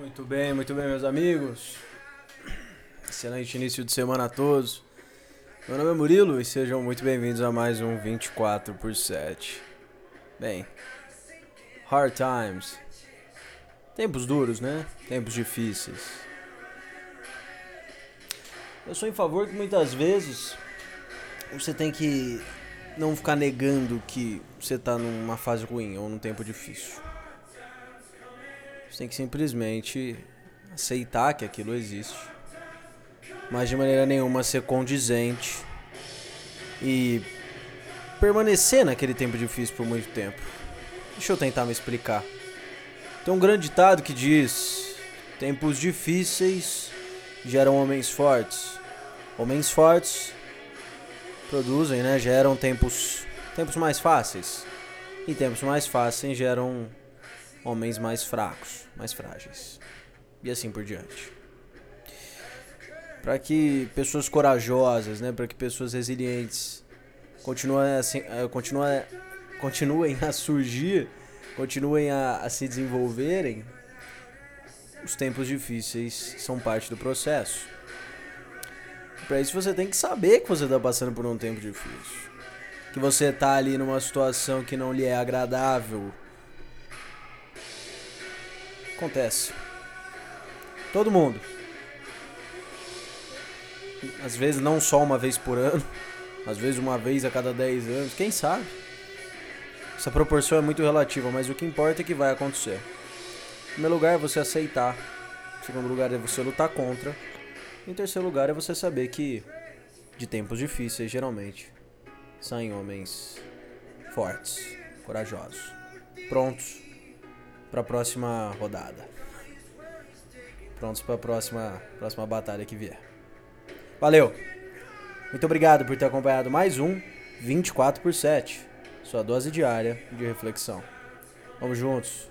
Muito bem, muito bem, meus amigos. Excelente início de semana a todos. Meu nome é Murilo e sejam muito bem-vindos a mais um 24 por 7. Bem, hard times. Tempos duros, né? Tempos difíceis. Eu sou em favor que muitas vezes você tem que não ficar negando que você tá numa fase ruim ou num tempo difícil. Você tem que simplesmente aceitar que aquilo existe, mas de maneira nenhuma ser condizente e permanecer naquele tempo difícil por muito tempo. Deixa eu tentar me explicar. Tem um grande ditado que diz: tempos difíceis geram homens fortes. Homens fortes produzem, né, geram tempos tempos mais fáceis. E tempos mais fáceis geram homens mais fracos, mais frágeis. E assim por diante. Para que pessoas corajosas, né, para que pessoas resilientes continuem assim, continuem, continuem a surgir, continuem a, a se desenvolverem, os tempos difíceis são parte do processo. Para isso você tem que saber que você está passando por um tempo difícil. Que você está ali numa situação que não lhe é agradável, Acontece. Todo mundo. Às vezes não só uma vez por ano, às vezes uma vez a cada 10 anos, quem sabe? Essa proporção é muito relativa, mas o que importa é que vai acontecer. Em primeiro lugar é você aceitar. Em segundo lugar é você lutar contra. Em terceiro lugar é você saber que de tempos difíceis, geralmente, saem homens fortes, corajosos, prontos para a próxima rodada. Prontos para a próxima, próxima batalha que vier. Valeu! Muito obrigado por ter acompanhado mais um 24 por 7, sua dose diária de reflexão. Vamos juntos!